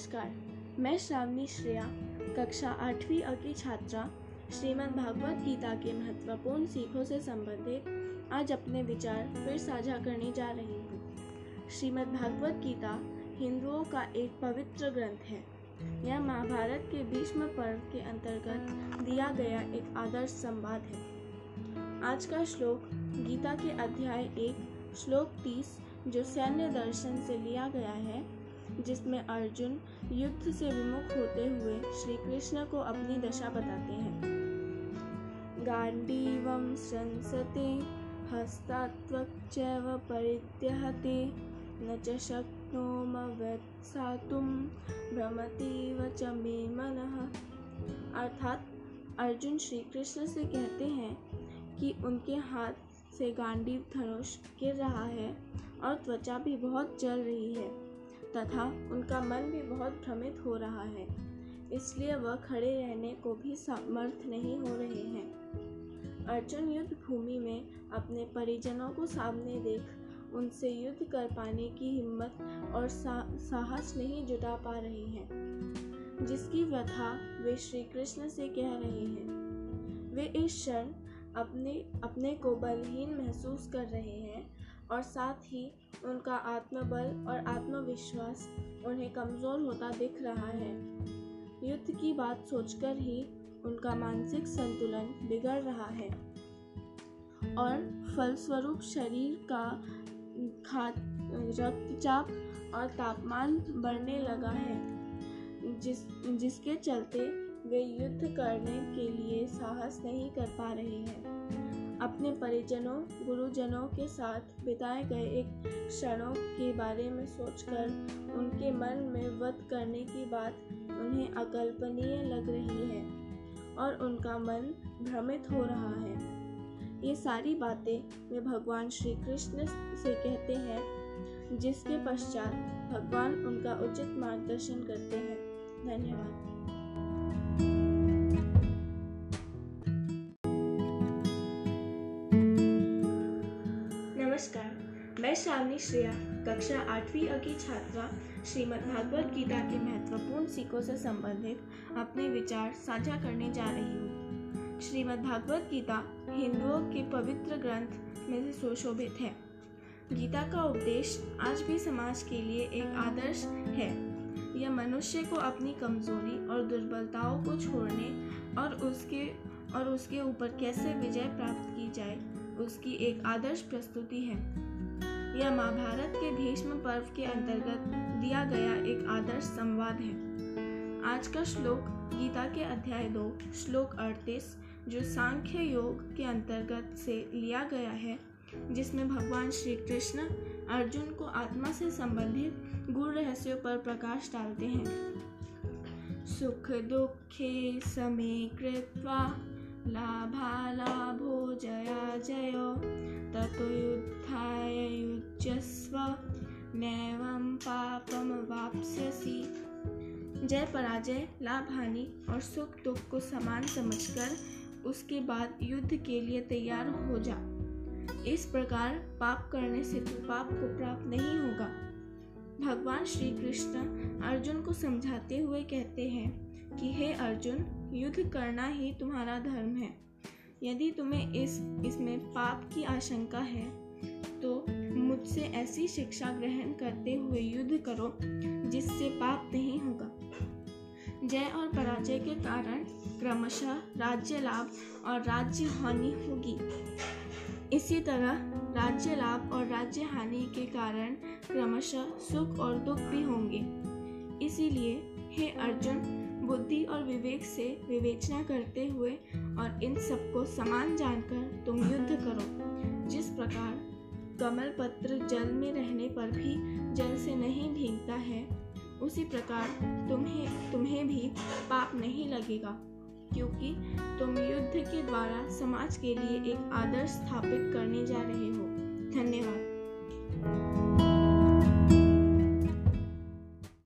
नमस्कार, मैं श्रावणी श्रेया, कक्षा आठवीं अ की छात्रा, श्रीमद् भागवत गीता के महत्वपूर्ण सीखों से संबंधित आज अपने विचार फिर साझा करने जा रही हूँ। श्रीमद् भागवत गीता हिंदुओं का एक पवित्र ग्रंथ है। यह महाभारत के भीष्म पर्व के अंतर्गत दिया गया एक आदर्श संवाद है। आज का श्लोक गीता के अध्याय एक, श्लोक तीस, जो सैन्य दर्शन से लिया गया है जिसमें अर्जुन युद्ध से विमुख होते हुए श्री कृष्ण को अपनी दशा बताते हैं। गांडीवम संसते हस्तात्वक्चैव परित्यहते, न च शक्नोमव्यत्सातुं भ्रमतीव च मे मनः। अर्थात अर्जुन श्री कृष्ण से कहते हैं कि उनके हाथ से गांडीव धनुष गिर रहा है और त्वचा भी बहुत जल रही है। तथा उनका मन भी बहुत भ्रमित हो रहा है इसलिए वह खड़े रहने को भी समर्थ नहीं हो रहे हैं। अर्जुन युद्ध भूमि में अपने परिजनों को सामने देख उनसे युद्ध कर पाने की हिम्मत और सा, साहस नहीं जुटा पा रहे हैं। जिसकी व्यथा वे श्री कृष्ण से कह रहे हैं। वे इस क्षण अपने अपने को बलहीन महसूस कर रहे हैं और साथ ही उनका आत्मबल और आत्मविश्वास उन्हें कमज़ोर होता दिख रहा है। युद्ध की बात सोचकर ही उनका मानसिक संतुलन बिगड़ रहा है और फलस्वरूप शरीर का खाद, रक्तचाप और तापमान बढ़ने लगा है, जिस, जिसके चलते वे युद्ध करने के लिए साहस नहीं कर पा रहे हैं। अपने परिजनों, गुरुजनों के साथ बिताए गए एक क्षणों के बारे में सोचकर उनके मन में वध करने की बात उन्हें अकल्पनीय लग रही है और उनका मन भ्रमित हो रहा है। ये सारी बातें वे भगवान श्री कृष्ण से कहते हैं, जिसके पश्चात भगवान उनका उचित मार्गदर्शन करते हैं। धन्यवाद। मैं श्रावणी श्रेया, कक्षा आठवीं की छात्रा, श्रीमद् भागवत गीता के महत्वपूर्ण सीखों से संबंधित अपने विचार साझा करने जा रही हूँ। श्रीमद् भागवत गीता हिंदुओं के पवित्र ग्रंथ में से सुशोभित है। गीता का उपदेश आज भी समाज के लिए एक आदर्श है। यह मनुष्य को अपनी कमज़ोरी और दुर्बलताओं को छोड़ने और उसके और उसके ऊपर कैसे विजय प्राप्त की जाए, उसकी एक आदर्श प्रस्तुति है। यह महाभारत के भीष्म पर्व के अंतर्गत दिया गया एक आदर्श संवाद है। आज का श्लोक गीता के अध्याय दो, श्लोक अड़तीस, जो सांख्य योग के अंतर्गत से लिया गया है, जिसमें भगवान श्री कृष्ण अर्जुन को आत्मा से संबंधित गुण रहस्यों पर प्रकाश डालते हैं। सुख दुखे समे कृत्वा लाभालाभो जया जयो। ततो युद्धाय युज्यस्व नैवं पापम वाप्स्यसि। जय पराजय, लाभ हानि और सुख दुख को समान समझकर उसके बाद युद्ध के लिए तैयार हो जा। इस प्रकार पाप करने से तू पाप को प्राप्त नहीं होगा। भगवान श्री कृष्ण अर्जुन को समझाते हुए कहते हैं कि, हे अर्जुन, युद्ध करना ही तुम्हारा धर्म है। यदि तुम्हें इस, इसमें पाप की आशंका है तो मुझसे ऐसी शिक्षा ग्रहण करते हुए युद्ध करो, जिससे पाप नहीं होगा। जय और पराजय के कारण क्रमशः राज्य लाभ और राज्य हानि होगी। इसी तरह राज्य लाभ और राज्य हानि के कारण क्रमशः सुख और दुख भी होंगे। इसीलिए हे अर्जुन बुद्धि और विवेक से विवेचना करते हुए और इन सबको समान जानकर तुम युद्ध करो। जिस प्रकार कमल पत्र जल में रहने पर भी जल से नहीं भीगता है, उसी प्रकार तुम्हें तुम्हें भी पाप नहीं लगेगा, क्योंकि तुम युद्ध के द्वारा समाज के लिए एक आदर्श स्थापित करने जा रहे हो। धन्यवाद।